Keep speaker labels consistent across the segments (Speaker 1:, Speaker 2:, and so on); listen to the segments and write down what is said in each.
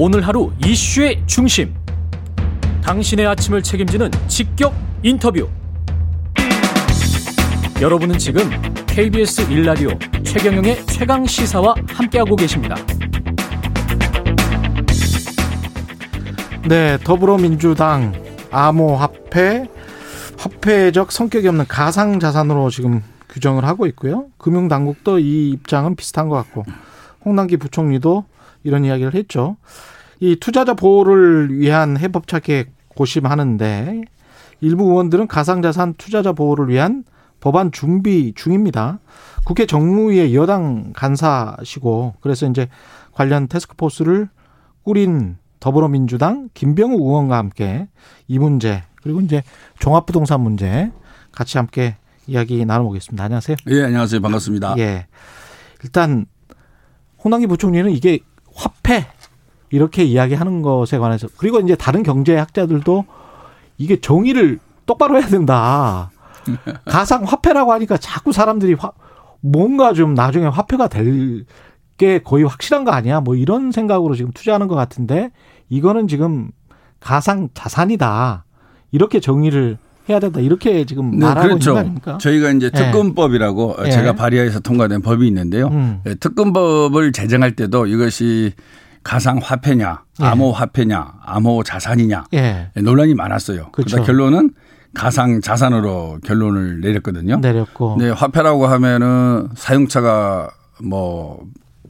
Speaker 1: 오늘 하루 이슈의 중심. 당신의 아침을 책임지는 직격 인터뷰. 여러분은 지금 KBS 일라디오 최경영의 최강 시사와 함께하고 계십니다.
Speaker 2: 네, 더불어민주당 암호화폐 화폐적 성격이 없는 가상 자산으로 지금 규정을 하고 있고요. 금융당국도 이 입장은 비슷한 것 같고 홍남기 부총리도 이런 이야기를 했죠. 이 투자자 보호를 위한 해법차 계획 고심하는데 일부 의원들은 가상자산 투자자 보호를 위한 법안 준비 중입니다. 국회 정무위의 여당 간사시고 그래서 이제 관련 테스크포스를 꾸린 더불어민주당 김병우 의원과 함께 이 문제 그리고 이제 종합부동산 문제 같이 함께 이야기 나눠보겠습니다. 안녕하세요.
Speaker 3: 예, 안녕하세요. 반갑습니다.
Speaker 2: 예. 일단 홍남기 부총리는 이게 화폐 이렇게 이야기하는 것에 관해서 그리고 이제 다른 경제학자들도 이게 정의를 똑바로 해야 된다. 가상 화폐라고 하니까 자꾸 사람들이 화, 뭔가 좀 나중에 화폐가 될 게 거의 확실한 거 아니야? 뭐 이런 생각으로 지금 투자하는 것 같은데 이거는 지금 가상 자산이다. 이렇게 정의를 해야 된다. 이렇게 지금 네, 말하고 그렇죠. 있는 거 아닙니까?
Speaker 3: 저희가 이제 예. 특검법이라고 네. 제가 발의해서 통과된 법이 있는데요. 음. 예, 특검법을 제정할 때도 이것이 가상 화폐냐, 암호 화폐냐, 암호 자산이냐 예. 논란이 많았어요. 그렇죠. 그러다 결론은 가상 자산으로 결론을 내렸거든요.
Speaker 2: 내렸고.
Speaker 3: 네, 화폐라고 하면은 사용차가 뭐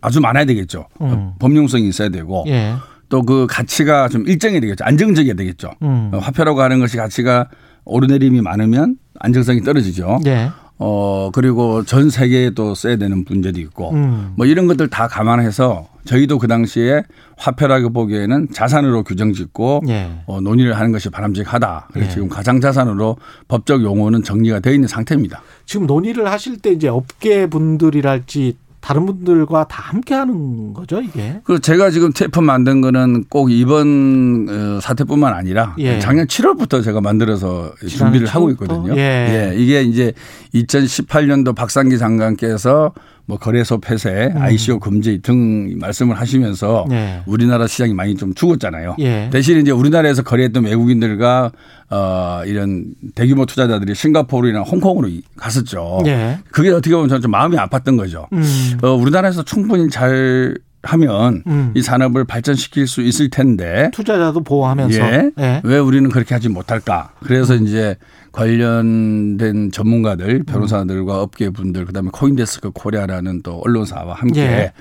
Speaker 3: 아주 많아야 되겠죠. 음. 법용성이 있어야 되고 예. 또그 가치가 좀 일정이 되겠죠. 안정적이어야 되겠죠. 음. 화폐라고 하는 것이 가치가 오르내림이 많으면 안정성이 떨어지죠. 예. 어 그리고 전 세계에 또 써야 되는 문제도 있고 음. 뭐 이런 것들 다 감안해서 저희도 그 당시에 화폐라고 보기에는 자산으로 규정짓고 예. 어, 논의를 하는 것이 바람직하다. 그래서 예. 지금 가상 자산으로 법적 용어는 정리가 되어 있는 상태입니다.
Speaker 2: 지금 논의를 하실 때 이제 업계 분들이랄지 다른 분들과 다 함께 하는 거죠, 이게.
Speaker 3: 그 제가 지금 테이프 만든 거는 꼭 이번 어, 사태뿐만 아니라 예. 작년 7월부터 제가 만들어서 준비를 7월부터? 하고 있거든요. 예. 예. 이게 이제 2018년도 박상기 장관께서 뭐 거래소 폐쇄, 음. ICO 금지 등 말씀을 하시면서 예. 우리나라 시장이 많이 좀 죽었잖아요. 예. 대신 이제 우리나라에서 거래했던 외국인들과 어 이런 대규모 투자자들이 싱가포르나 홍콩으로 갔었죠. 예. 그게 어떻게 보면 저는 좀 마음이 아팠던 거죠. 음. 어 우리나라에서 충분히 잘 하면 음. 이 산업을 발전시킬 수 있을 텐데
Speaker 2: 투자자도 보호하면서
Speaker 3: 예. 예. 왜 우리는 그렇게 하지 못할까? 그래서 음. 이제 관련된 전문가들, 변호사들과 업계 분들, 그다음에 코인데스크 코리아라는 또 언론사와 함께 예.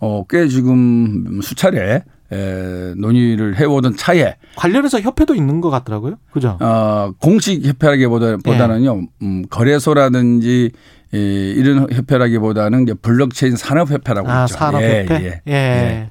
Speaker 3: 어, 꽤 지금 수차례 에, 논의를 해오던 차에
Speaker 2: 관련해서 협회도 있는 것 같더라고요. 그죠?
Speaker 3: 어, 공식 협회라기보다는요, 예. 음, 거래소라든지 이, 이런 협회라기보다는 이제 블록체인 산업협회라고
Speaker 2: 아, 있죠. 산업협회. 예, 예. 예. 예.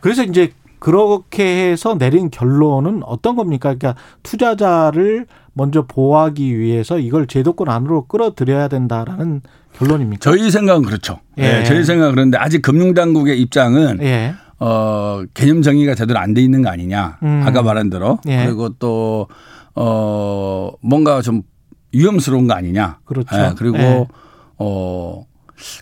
Speaker 2: 그래서 이제 그렇게 해서 내린 결론은 어떤 겁니까? 그러니까 투자자를 먼저 보호하기 위해서 이걸 제도권 안으로 끌어들여야 된다라는 결론입니까?
Speaker 3: 저희 생각은 그렇죠. 예. 예 저희 생각은 그런데 아직 금융당국의 입장은 예. 어, 개념 정의가 제대로 안 돼 있는 거 아니냐. 음. 아까 말한 대로. 예. 그리고 또, 어, 뭔가 좀 위험스러운 거 아니냐.
Speaker 2: 그렇죠. 예.
Speaker 3: 그리고, 예. 어,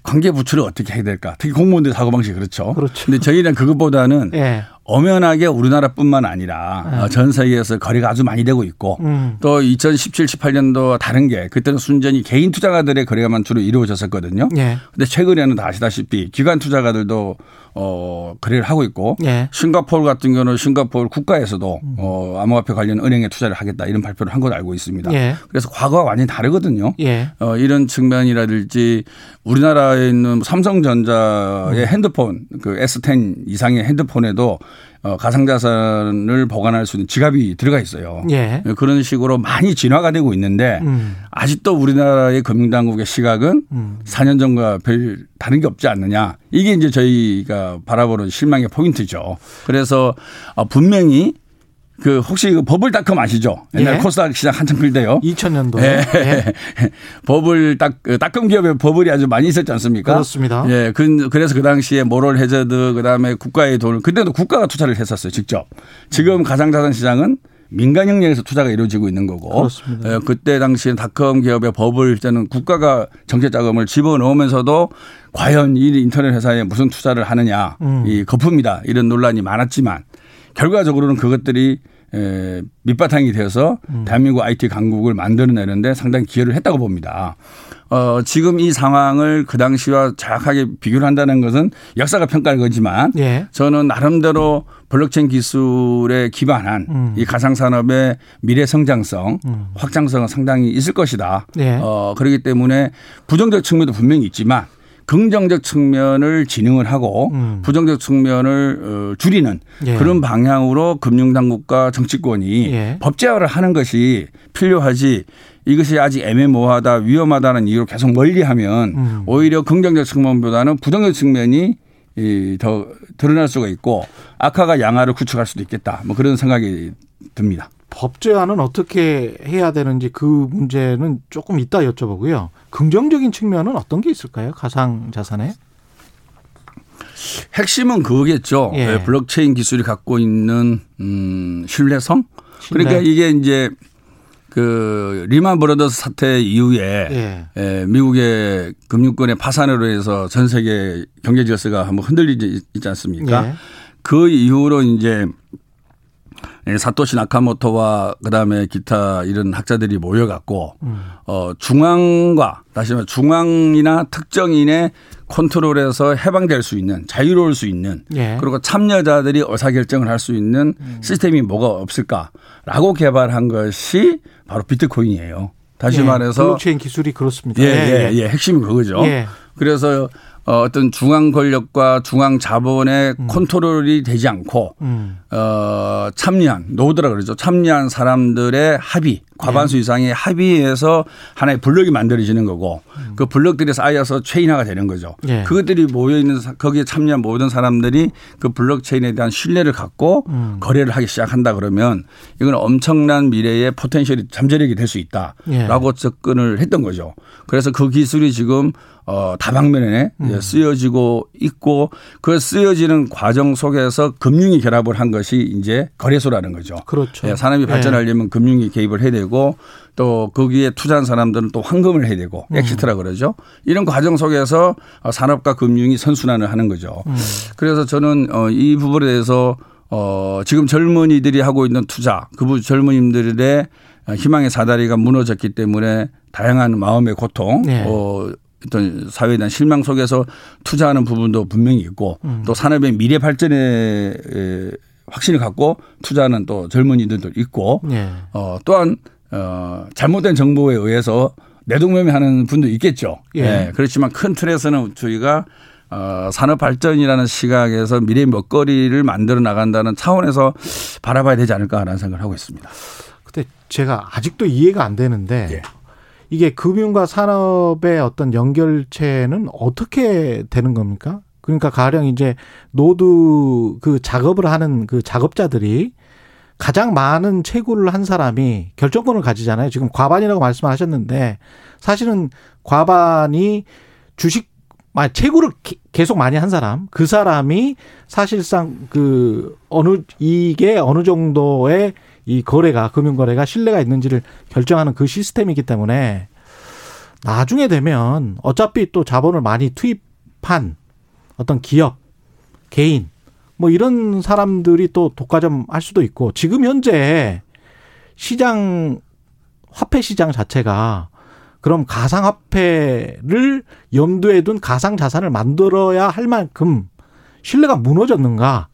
Speaker 3: 관계 부처를 어떻게 해야 될까? 특히 공무원들 사고방식이 그렇죠.
Speaker 2: 그렇죠.
Speaker 3: 근데 저희는 그것보다는 예. 엄연하게 우리나라뿐만 아니라 네. 전 세계에서 거래가 아주 많이 되고 있고 음. 또 2017, 18년도 다른 게 그때는 순전히 개인 투자가들의 거래가만 주로 이루어졌었거든요. 예. 근데 최근에는 다 아시다시피 기관 투자가들도 어 거래를 하고 있고 예. 싱가포르 같은 경우는 싱가포르 국가에서도 음. 어 암호화폐 관련 은행에 투자를 하겠다 이런 발표를 한 걸로 알고 있습니다. 예. 그래서 과거와 완전히 다르거든요. 예. 어 이런 측면이라든지 우리나라에 있는 삼성전자의 음. 핸드폰 그 S10 이상의 핸드폰에도 어, 가상자산을 보관할 수 있는 지갑이 들어가 있어요. 예. 그런 식으로 많이 진화가 되고 있는데 음. 아직도 우리나라의 금융당국의 시각은 음. 4년 전과 별 다른 게 없지 않느냐. 이게 이제 저희가 바라보는 실망의 포인트죠. 그래서 어, 분명히 그 혹시 그 버블닷컴 아시죠? 옛날 예. 코스닥 시장 한참 클 때요.
Speaker 2: 2000년도에.
Speaker 3: 예. 예. 버블 딱그 닷컴 기업에 버블이 아주 많이 있었지 않습니까?
Speaker 2: 그렇습니다.
Speaker 3: 예. 그, 그래서 그 당시에 모럴 해저드 그다음에 국가의 돈을 그때도 국가가 투자를 했었어요, 직접. 지금 가상 자산 시장은 민간 영역에서 투자가 이루어지고 있는 거고.
Speaker 2: 그렇습니다.
Speaker 3: 예, 그때 당시에 닷컴 기업의 버블 때는 국가가 정책 자금을 집어넣으면서도 과연 이 인터넷 회사에 무슨 투자를 하느냐 음. 이 거품이다 이런 논란이 많았지만 결과적으로는 그것들이 에, 밑바탕이 되어서 음. 대한민국 IT 강국을 만들어내는데 상당히 기여를 했다고 봅니다. 어, 지금 이 상황을 그 당시와 정확하게 비교를 한다는 것은 역사가 평가할 거지만 예. 저는 나름대로 블록체인 기술에 기반한 음. 이 가상산업의 미래 성장성, 음. 확장성은 상당히 있을 것이다. 예. 어, 그렇기 때문에 부정적 측면도 분명히 있지만 긍정적 측면을 진흥을 하고 음. 부정적 측면을 어, 줄이는 예. 그런 방향으로 금융당국과 정치권이 예. 법제화를 하는 것이 필요하지 이것이 아직 애매모호하다 위험하다는 이유로 계속 멀리하면 음. 오히려 긍정적 측면보다는 부정적 측면이 더 드러날 수가 있고 악화가 양화를 구축할 수도 있겠다. 뭐 그런 생각이 듭니다.
Speaker 2: 법제화는 어떻게 해야 되는지 그 문제는 조금 이따 여쭤보고요. 긍정적인 측면은 어떤 게 있을까요? 가상 자산에?
Speaker 3: 핵심은 그거겠죠. 예. 네, 블록체인 기술이 갖고 있는 음 신뢰성. 신뢰. 그러니까 이게 이제 그 리만 브러더스 사태 이후에 예. 예, 미국의 금융권의 파산으로 해서 전 세계 경제 질서가 한번 흔들리지 있지 않습니까? 예. 그 이후로 이제 예, 사토시 나카모토와 그다음에 기타 이런 학자들이 모여갖고 음. 어 중앙과 다시 말해 중앙이나 특정인의 컨트롤에서 해방될 수 있는 자유로울 수 있는 예. 그리고 참여자들이 의사결정을 할 수 있는 음. 시스템이 뭐가 없을까라고 개발한 것이 바로 비트코인이에요. 다시 예. 말해서
Speaker 2: 블록체인 기술이 그렇습니다.
Speaker 3: 예, 예, 예. 예. 핵심이 그거죠. 예. 그래서 어, 어떤 중앙 권력과 중앙 자본의 음. 컨트롤이 되지 않고 음. 어, 참여한 노드라 그러죠. 참여한 사람들의 합의, 과반수 네. 이상의 합의에서 하나의 블록이 만들어지는 거고 음. 그 블록들이 쌓여서 체인화가 되는 거죠. 네. 그것들이 모여 있는 거기에 참여한 모든 사람들이 그 블록 체인에 대한 신뢰를 갖고 음. 거래를 하기 시작한다 그러면 이건 엄청난 미래의 포텐셜이 잠재력이 될 수 있다라고 네. 접근을 했던 거죠. 그래서 그 기술이 지금 어, 다방면에 음. 쓰여지고 있고 그 쓰여지는 과정 속에서 금융이 결합을 한 것이 이제 거래소라는 거죠.
Speaker 2: 그렇죠.
Speaker 3: 예, 산업이 발전하려면 네. 금융이 개입을 해야 되고 또 거기에 투자한 사람들은 또 환금을 해야 되고 음. exit라 그러죠. 이런 과정 속에서 산업과 금융이 선순환을 하는 거죠. 음. 그래서 저는 어, 이 부분에 대해서 어, 지금 젊은이들이 하고 있는 투자, 그 젊은이들의 희망의 사다리가 무너졌기 때문에 다양한 마음의 고통, 네. 어, 어떤 사회에 대한 실망 속에서 투자하는 부분도 분명히 있고 음. 또 산업의 미래 발전에 확신을 갖고 투자하는 또 젊은이들도 있고 네. 어, 또한 어, 잘못된 정보에 의해서 내동매매 하는 분도 있겠죠. 예. 네. 그렇지만 큰 틀에서는 저희가 어, 산업 발전이라는 시각에서 미래 먹거리를 만들어 나간다는 차원에서 바라봐야 되지 않을까라는 생각을 하고 있습니다.
Speaker 2: 근데 제가 아직도 이해가 안 되는데 예. 이게 금융과 산업의 어떤 연결체는 어떻게 되는 겁니까? 그러니까 가령 이제 노드 그 작업을 하는 그 작업자들이 가장 많은 채굴을 한 사람이 결정권을 가지잖아요. 지금 과반이라고 말씀하셨는데 사실은 과반이 주식 채굴을 계속 많이 한 사람 그 사람이 사실상 그 어느 이게 어느 정도의 이 거래가 금융 거래가 신뢰가 있는지를 결정하는 그 시스템이기 때문에 나중에 되면 어차피 또 자본을 많이 투입한 어떤 기업, 개인 뭐 이런 사람들이 또 독과점 할 수도 있고 지금 현재 시장 화폐 시장 자체가 그럼 가상화폐를 염두에 둔 가상 자산을 만들어야 할 만큼 신뢰가 무너졌는가?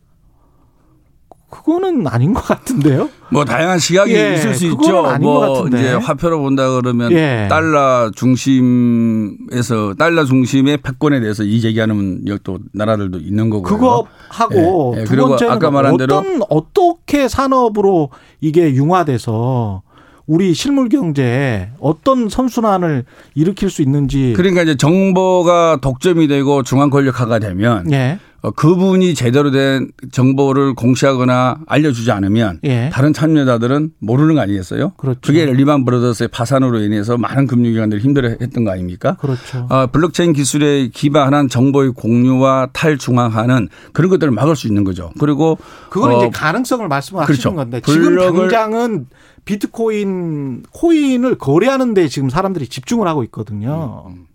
Speaker 2: 그거는 아닌 것 같은데요.
Speaker 3: 뭐 다양한 시각이 예, 있을 수 있죠. 뭐 이제 화폐로 본다 그러면 예. 달러 중심에서 달러 중심의 패권에 대해서 이 제기하는 또 나라들도 있는 거고요.
Speaker 2: 그거 하고 예, 예. 두 그리고 아까 말한 어떤, 대로 어떻게 산업으로 이게 융화돼서 우리 실물 경제에 어떤 선순환을 일으킬 수 있는지
Speaker 3: 그러니까 이제 정보가 독점이 되고 중앙 권력화가 되면 예. 어, 그분이 제대로 된 정보를 공시하거나 알려주지 않으면 예. 다른 참여자들은 모르는 거 아니겠어요? 그렇죠. 그게 리만 브라더스의 파산으로 인해서 많은 금융기관들이 힘들어했던 거 아닙니까?
Speaker 2: 그렇죠.
Speaker 3: 어, 블록체인 기술에 기반한 정보의 공유와 탈중앙화는 그런 것들을 막을 수 있는 거죠. 그리고
Speaker 2: 그거는 어, 이제 가능성을 말씀하시는 그렇죠. 건데 지금 당장은 비트코인 코인을 거래하는 데 지금 사람들이 집중을 하고 있거든요. 음. 음.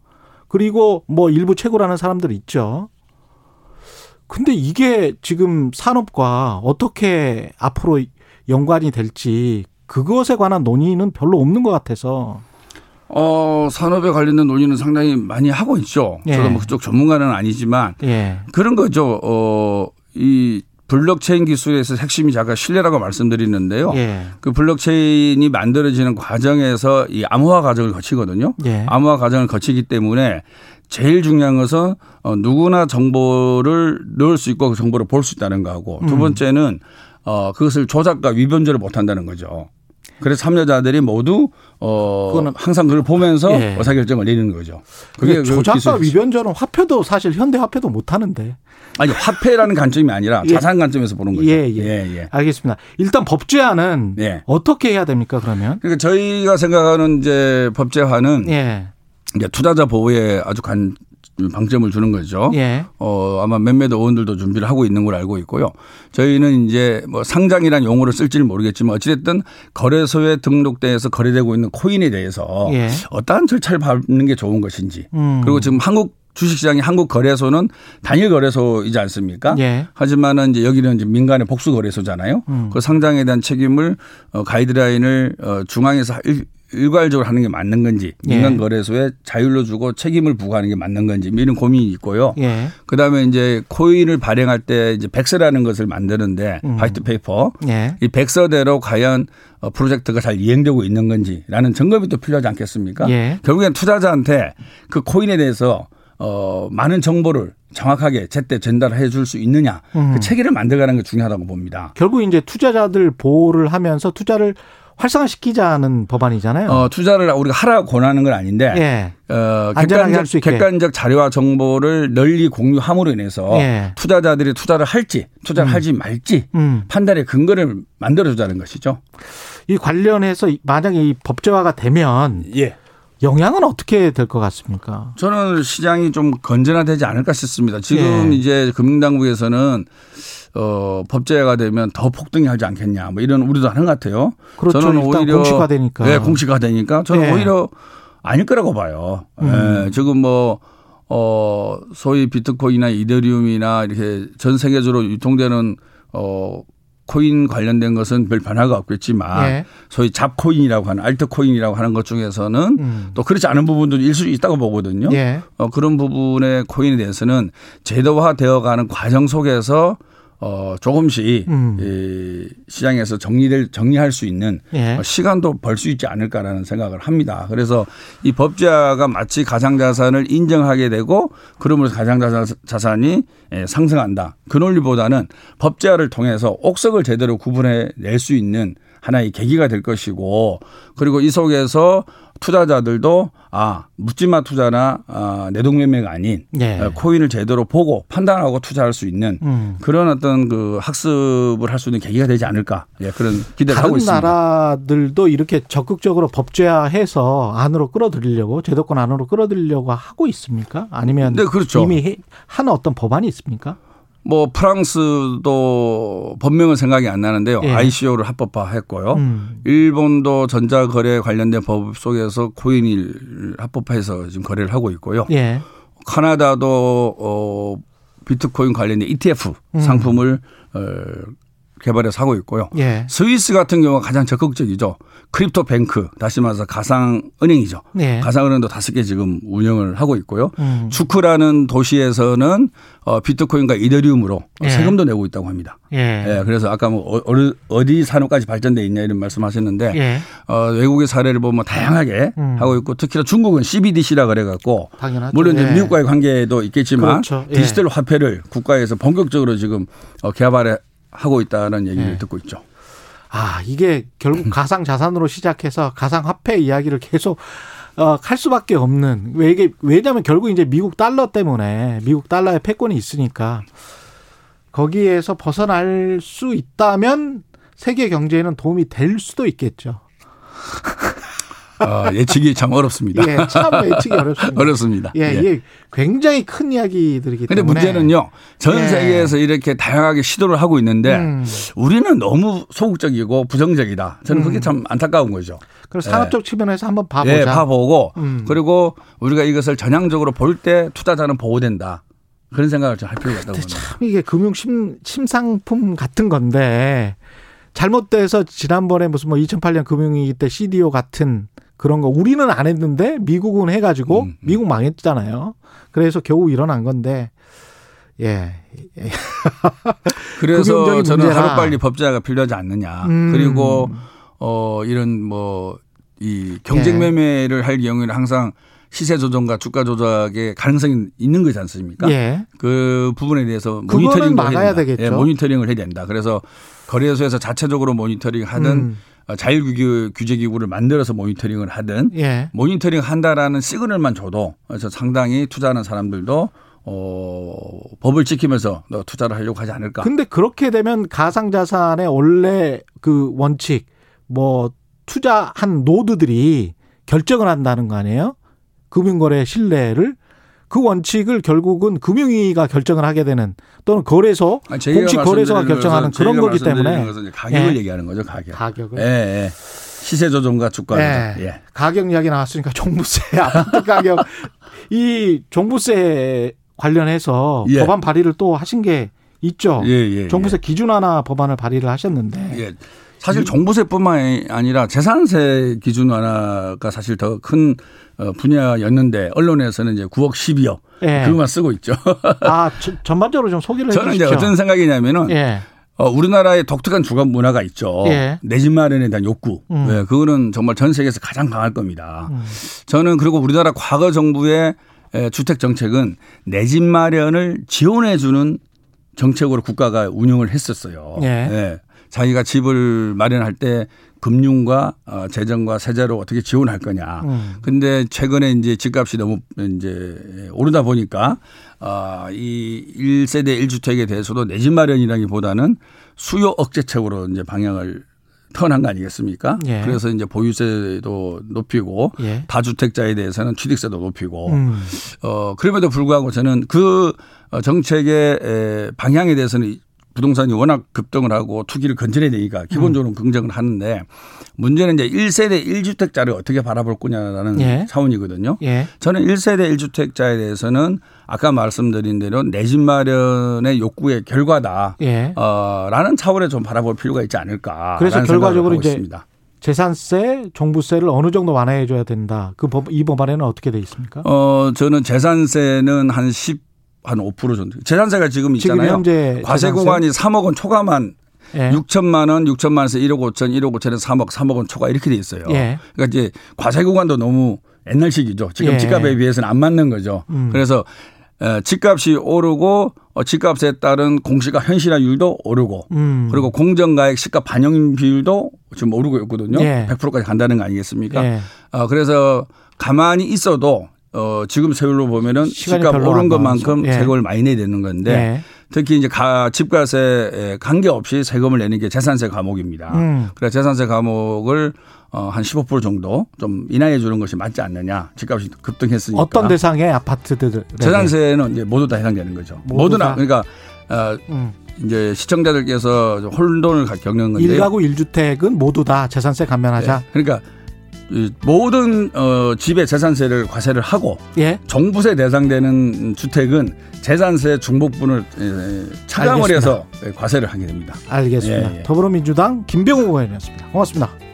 Speaker 2: 그리고 뭐 일부 채굴하는 사람들 있죠. 근데 이게 지금 산업과 어떻게 앞으로 연관이 될지 그것에 관한 논의는 별로 없는 것 같아서.
Speaker 3: 어, 산업에 관련된 논의는 상당히 많이 하고 있죠. 예. 저도 뭐 그쪽 전문가는 아니지만 예. 그런 거죠. 어, 이 블록체인 기술에서 핵심이 잠깐 신뢰라고 말씀드리는데요. 예. 그 블록체인이 만들어지는 과정에서 이 암호화 과정을 거치거든요. 예. 암호화 과정을 거치기 때문에 제일 중요한 것은 어, 누구나 정보를 넣을 수 있고 그 정보를 볼 수 있다는 거하고 두 음. 번째는 어, 그것을 조작과 위변조를 못 한다는 거죠. 그래서 참여자들이 모두 어 그거는 항상 그걸 보면서 예. 의사결정을 내리는 거죠.
Speaker 2: 그게 그 조작과 위변조는 화폐도 사실 현대 화폐도 못 하는데.
Speaker 3: 아니 화폐라는 관점이 아니라 예. 자산 관점에서 보는 거죠.
Speaker 2: 예, 예. 예, 예. 알겠습니다. 일단 법제화는 예. 어떻게 해야 됩니까 그러면?
Speaker 3: 그러니까 저희가 생각하는 이제 법제화는 예. 이제 투자자 보호에 아주 간 방점을 주는 거죠. 예. 어, 아마 몇몇 의원들도 준비를 하고 있는 걸 알고 있고요. 저희는 이제 뭐 상장이란 용어를 쓸지는 모르겠지만 어찌됐든 거래소에 등록돼서 거래되고 있는 코인에 대해서 예. 어떠한 절차를 밟는 게 좋은 것인지 음. 그리고 지금 한국 주식시장이 한국 거래소는 단일 거래소이지 않습니까? 예. 하지만은 이제 여기는 이제 민간의 복수 거래소잖아요. 음. 그 상장에 대한 책임을 어 가이드라인을 어 중앙에서 일괄적으로 하는 게 맞는 건지 예. 민간 거래소에 자율로 주고 책임을 부과하는 게 맞는 건지 뭐 이런 고민이 있고요. 예. 그다음에 이제 코인을 발행할 때 이제 백서라는 것을 만드는데 음. white paper 예. 이 백서대로 과연 어, 프로젝트가 잘 이행되고 있는 건지라는 점검이 또 필요하지 않겠습니까? 예. 결국엔 투자자한테 그 코인에 대해서 어 많은 정보를 정확하게 제때 전달해 줄 수 있느냐 음. 그 체계를 만들어가는 게 중요하다고 봅니다.
Speaker 2: 결국 이제 투자자들 보호를 하면서 투자를 활성화시키자는 법안이잖아요.
Speaker 3: 어, 투자를 우리가 하라 권하는 건 아닌데 예. 어, 객관적, 객관적 자료와 정보를 널리 공유함으로 인해서 예. 투자자들이 투자를 할지 투자를 음. 하지 말지 음. 판단의 근거를 만들어주자는 것이죠.
Speaker 2: 이 관련해서 만약에 이 법제화가 되면 예. 영향은 어떻게 될 것 같습니까?
Speaker 3: 저는 시장이 좀 건전화되지 않을까 싶습니다. 지금 예. 이제 금융당국에서는 어, 법제화가 되면 더 폭등이 하지 않겠냐. 뭐 이런 우리도 하는 것 같아요.
Speaker 2: 그렇죠. 저는 오히려 공시화되니까.
Speaker 3: 네, 공시화되니까 저는 네. 오히려 아닐 거라고 봐요. 음. 네, 지금 뭐 어, 소위 비트코인이나 이더리움이나 이렇게 전 세계적으로 유통되는 어, 코인 관련된 것은 별 변화가 없겠지만 예. 소위 잡코인이라고 하는 알트코인이라고 하는 것 중에서는 음. 또 그렇지 않은 부분도 일수 있다고 보거든요. 예. 어, 그런 부분의 코인에 대해서는 제도화되어 가는 과정 속에서 어 조금씩 음. 이 시장에서 정리될 정리할 수 있는 예. 어, 시간도 벌 수 있지 않을까라는 생각을 합니다. 그래서 이 법제화가 마치 가상자산을 인정하게 되고 그러면서 가상자산이 예, 상승한다. 그 논리보다는 법제화를 통해서 옥석을 제대로 구분해 낼 수 있는 하나의 계기가 될 것이고 그리고 이 속에서 투자자들도 아 묻지마 투자나 아, 내동매매가 아닌 네. 코인을 제대로 보고 판단하고 투자할 수 있는 음. 그런 어떤 그 학습을 할 수 있는 계기가 되지 않을까 예, 그런 기대를 하고 있습니다.
Speaker 2: 다른 나라들도 이렇게 적극적으로 법제화해서 안으로 끌어들이려고 제도권 안으로 끌어들이려고 하고 있습니까? 아니면 네, 그렇죠. 이미 한 어떤 법안이 있습니까?
Speaker 3: 뭐 프랑스도 법명은 생각이 안 나는데요. 예. ICO를 합법화했고요. 음. 일본도 전자거래 관련된 법 속에서 코인을 합법화해서 지금 거래를 하고 있고요. 예. 카나다도 어 비트코인 관련된 ETF 음. 상품을 어 개발해서 하고 있고요. 예. 스위스 같은 경우가 가장 적극적이죠. crypto bank, 다시 말해서 가상 은행이죠. 예. 가상 은행도 다섯 개 지금 운영을 하고 있고요. 음. 주크라는 도시에서는 어, 비트코인과 이더리움으로 예. 세금도 내고 있다고 합니다. 예. 예. 그래서 아까 뭐 어, 어디 산업까지 발전돼 있냐 이런 말씀하셨는데 예. 어, 외국의 사례를 보면 다양하게 음. 하고 있고 특히나 중국은 CBDC라 그래 갖고 당연하죠. 물론 이제 예. 미국과의 관계도 있겠지만 그렇죠. 예. 디지털 화폐를 국가에서 본격적으로 지금 어, 개발해 하고 있다는 얘기를 네. 듣고 있죠.
Speaker 2: 아, 이게 결국 가상 자산으로 시작해서 가상 화폐 이야기를 계속 어, 할 수밖에 없는 왜 이게 왜냐하면 결국 이제 미국 달러 때문에 미국 달러의 패권이 있으니까 거기에서 벗어날 수 있다면 세계 경제에는 도움이 될 수도 있겠죠.
Speaker 3: 어, 예측이 참 어렵습니다.
Speaker 2: 예, 참 예측이 어렵습니다.
Speaker 3: 어렵습니다.
Speaker 2: 예, 예, 이게 굉장히 큰 이야기들이기
Speaker 3: 때문에. 근데 문제는요. 전 예. 세계에서 이렇게 다양하게 시도를 하고 있는데 음. 우리는 너무 소극적이고 부정적이다. 저는 그게 음. 참 안타까운 거죠.
Speaker 2: 그럼 산업적 예. 측면에서 한번 봐보자. 예,
Speaker 3: 봐보고 음. 그리고 우리가 이것을 전향적으로 볼 때 투자자는 보호된다. 그런 생각을 좀 할 필요가 있다고
Speaker 2: 봅니다. 참 이게 금융 심, 심상품 같은 건데 잘못돼서 지난번에 무슨 뭐 2008년 금융위기 때 CDO 같은 그런 거 우리는 안 했는데 미국은 해가지고 음, 음. 미국 망했잖아요. 그래서 겨우 일어난 건데 예.
Speaker 3: 그래서 저는 하루빨리 법제화가 필요하지 않느냐. 음. 그리고 어 이런 뭐 이 경쟁 예. 매매를 예. 할 경우에는 항상 시세 조정과 주가 조작의 가능성이 있는 거지 않습니까? 예. 그 부분에 대해서 모니터링을
Speaker 2: 막아야 되겠죠.
Speaker 3: 예, 모니터링을 해야 된다. 그래서 거래소에서 자체적으로 모니터링 하든 음. 자율규제 규제기구를 만들어서 모니터링을 하든 예. 모니터링 한다라는 시그널만 줘도 그래서 상당히 투자하는 사람들도 어, 법을 지키면서 투자를 하려고 하지 않을까.
Speaker 2: 근데 그렇게 되면 가상자산의 원래 그 원칙, 뭐, 투자한 노드들이 결정을 한다는 거 아니에요? 금융거래 신뢰를 그 원칙을 결국은 금융위가 결정을 하게 되는 또는 거래소 공식 거래소가 결정하는 그런 거기 때문에
Speaker 3: 가격을 예. 얘기하는 거죠 가격.
Speaker 2: 가격을.
Speaker 3: 예, 예. 시세 조정과 주가 예.
Speaker 2: 예. 가격 이야기 나왔으니까 종부세 아파트 가격 이 종부세 관련해서 예. 법안 발의를 또 하신 게 있죠. 예, 예, 예. 종부세 기준화나 법안을 발의를 하셨는데.
Speaker 3: 예. 사실 종부세뿐만 아니라 재산세 기준 완화가 사실 더큰 어, 분야였는데 언론에서는 이제 9억 12억 예. 그것만 쓰고 있죠.
Speaker 2: 아 전반적으로 좀 소개를
Speaker 3: 저는
Speaker 2: 해주십시오.
Speaker 3: 이제 어떤 생각이냐면은 예. 어, 우리나라의 독특한 주거 문화가 있죠. 예. 내집 마련에 대한 욕구. 음. 네, 그거는 정말 전 세계에서 가장 강할 겁니다. 음. 저는 그리고 우리나라 과거 정부의 주택 정책은 내 집 마련을 지원해 주는 정책으로 국가가 운영을 했었어요. 예. 네. 자기가 집을 마련할 때 금융과 어, 재정과 세제로 어떻게 지원할 거냐. 음. 근데 최근에 이제 집값이 너무 이제 오르다 보니까 어, 이 1세대 1주택에 대해서도 내 집 마련이라기보다는 수요 억제책으로 이제 방향을 턴한 거 아니겠습니까? 예. 그래서 이제 보유세도 높이고 예. 다주택자에 대해서는 취득세도 높이고 음. 어 그럼에도 불구하고 저는 그 어, 정책의 방향에 대해서는 부동산이 워낙 급등을 하고 투기를 건전해야 되니까 기본적으로 음. 긍정을 하는데 문제는 이제 1세대 1주택자를 어떻게 바라볼 거냐라는 예. 차원이거든요. 예. 저는 1세대 1주택자에 대해서는 아까 말씀드린 대로 내 집 마련의 욕구의 결과다. 예. 어, 라는 차원에 좀 바라볼 필요가 있지 않을까.
Speaker 2: 그래서 결과적으로 이제 있습니다. 재산세, 종부세를 어느 정도 완화해 줘야 된다. 그 법, 이 법안에는 어떻게 돼 있습니까?
Speaker 3: 어, 저는 재산세는 한 10, 한 5% 정도. 재산세가 지금 있잖아요. 지금 과세 구간이 3억 원 초과만 예. 6천만 원, 6천만 원에서 1억 5천, 1억 5천에서 3억, 3억 원 초과 이렇게 돼 있어요. 예. 그러니까 이제 과세 구간도 너무 옛날식이죠. 지금 예. 집값에 비해서는 안 맞는 거죠. 음. 그래서 집값이 오르고 어, 집값에 따른 공시가 현실화율도 오르고 음. 그리고 공정가액 시가 반영 비율도 지금 오르고 있거든요. 예. 100%까지 간다는 거 아니겠습니까? 예. 어, 그래서 가만히 있어도 어, 지금 세율로 보면은 집값 오른 것만큼 예. 세금을 많이 내야 되는 건데 예. 특히 이제 가, 집값에 관계없이 세금을 내는 게 재산세 과목입니다. 음. 그래 재산세 과목을 어, 한 15% 정도 좀 인하해 주는 것이 맞지 않느냐. 집값이 급등했으니까.
Speaker 2: 어떤 대상의 아파트들?
Speaker 3: 재산세는 이제 모두 다 해당되는 거죠. 모두 다. 그러니까 어, 음. 이제 시청자들께서 혼돈을 겪는 건데.
Speaker 2: 1가구 1주택은 모두 다 재산세 감면하자. 네.
Speaker 3: 그러니까 모든 어, 집의 재산세를 과세를 하고 예? 종부세 대상되는 주택은 재산세 중복분을 차감을 해서 과세를 하게 됩니다.
Speaker 2: 알겠습니다. 예, 예. 더불어민주당 김병호 의원이었습니다. 고맙습니다.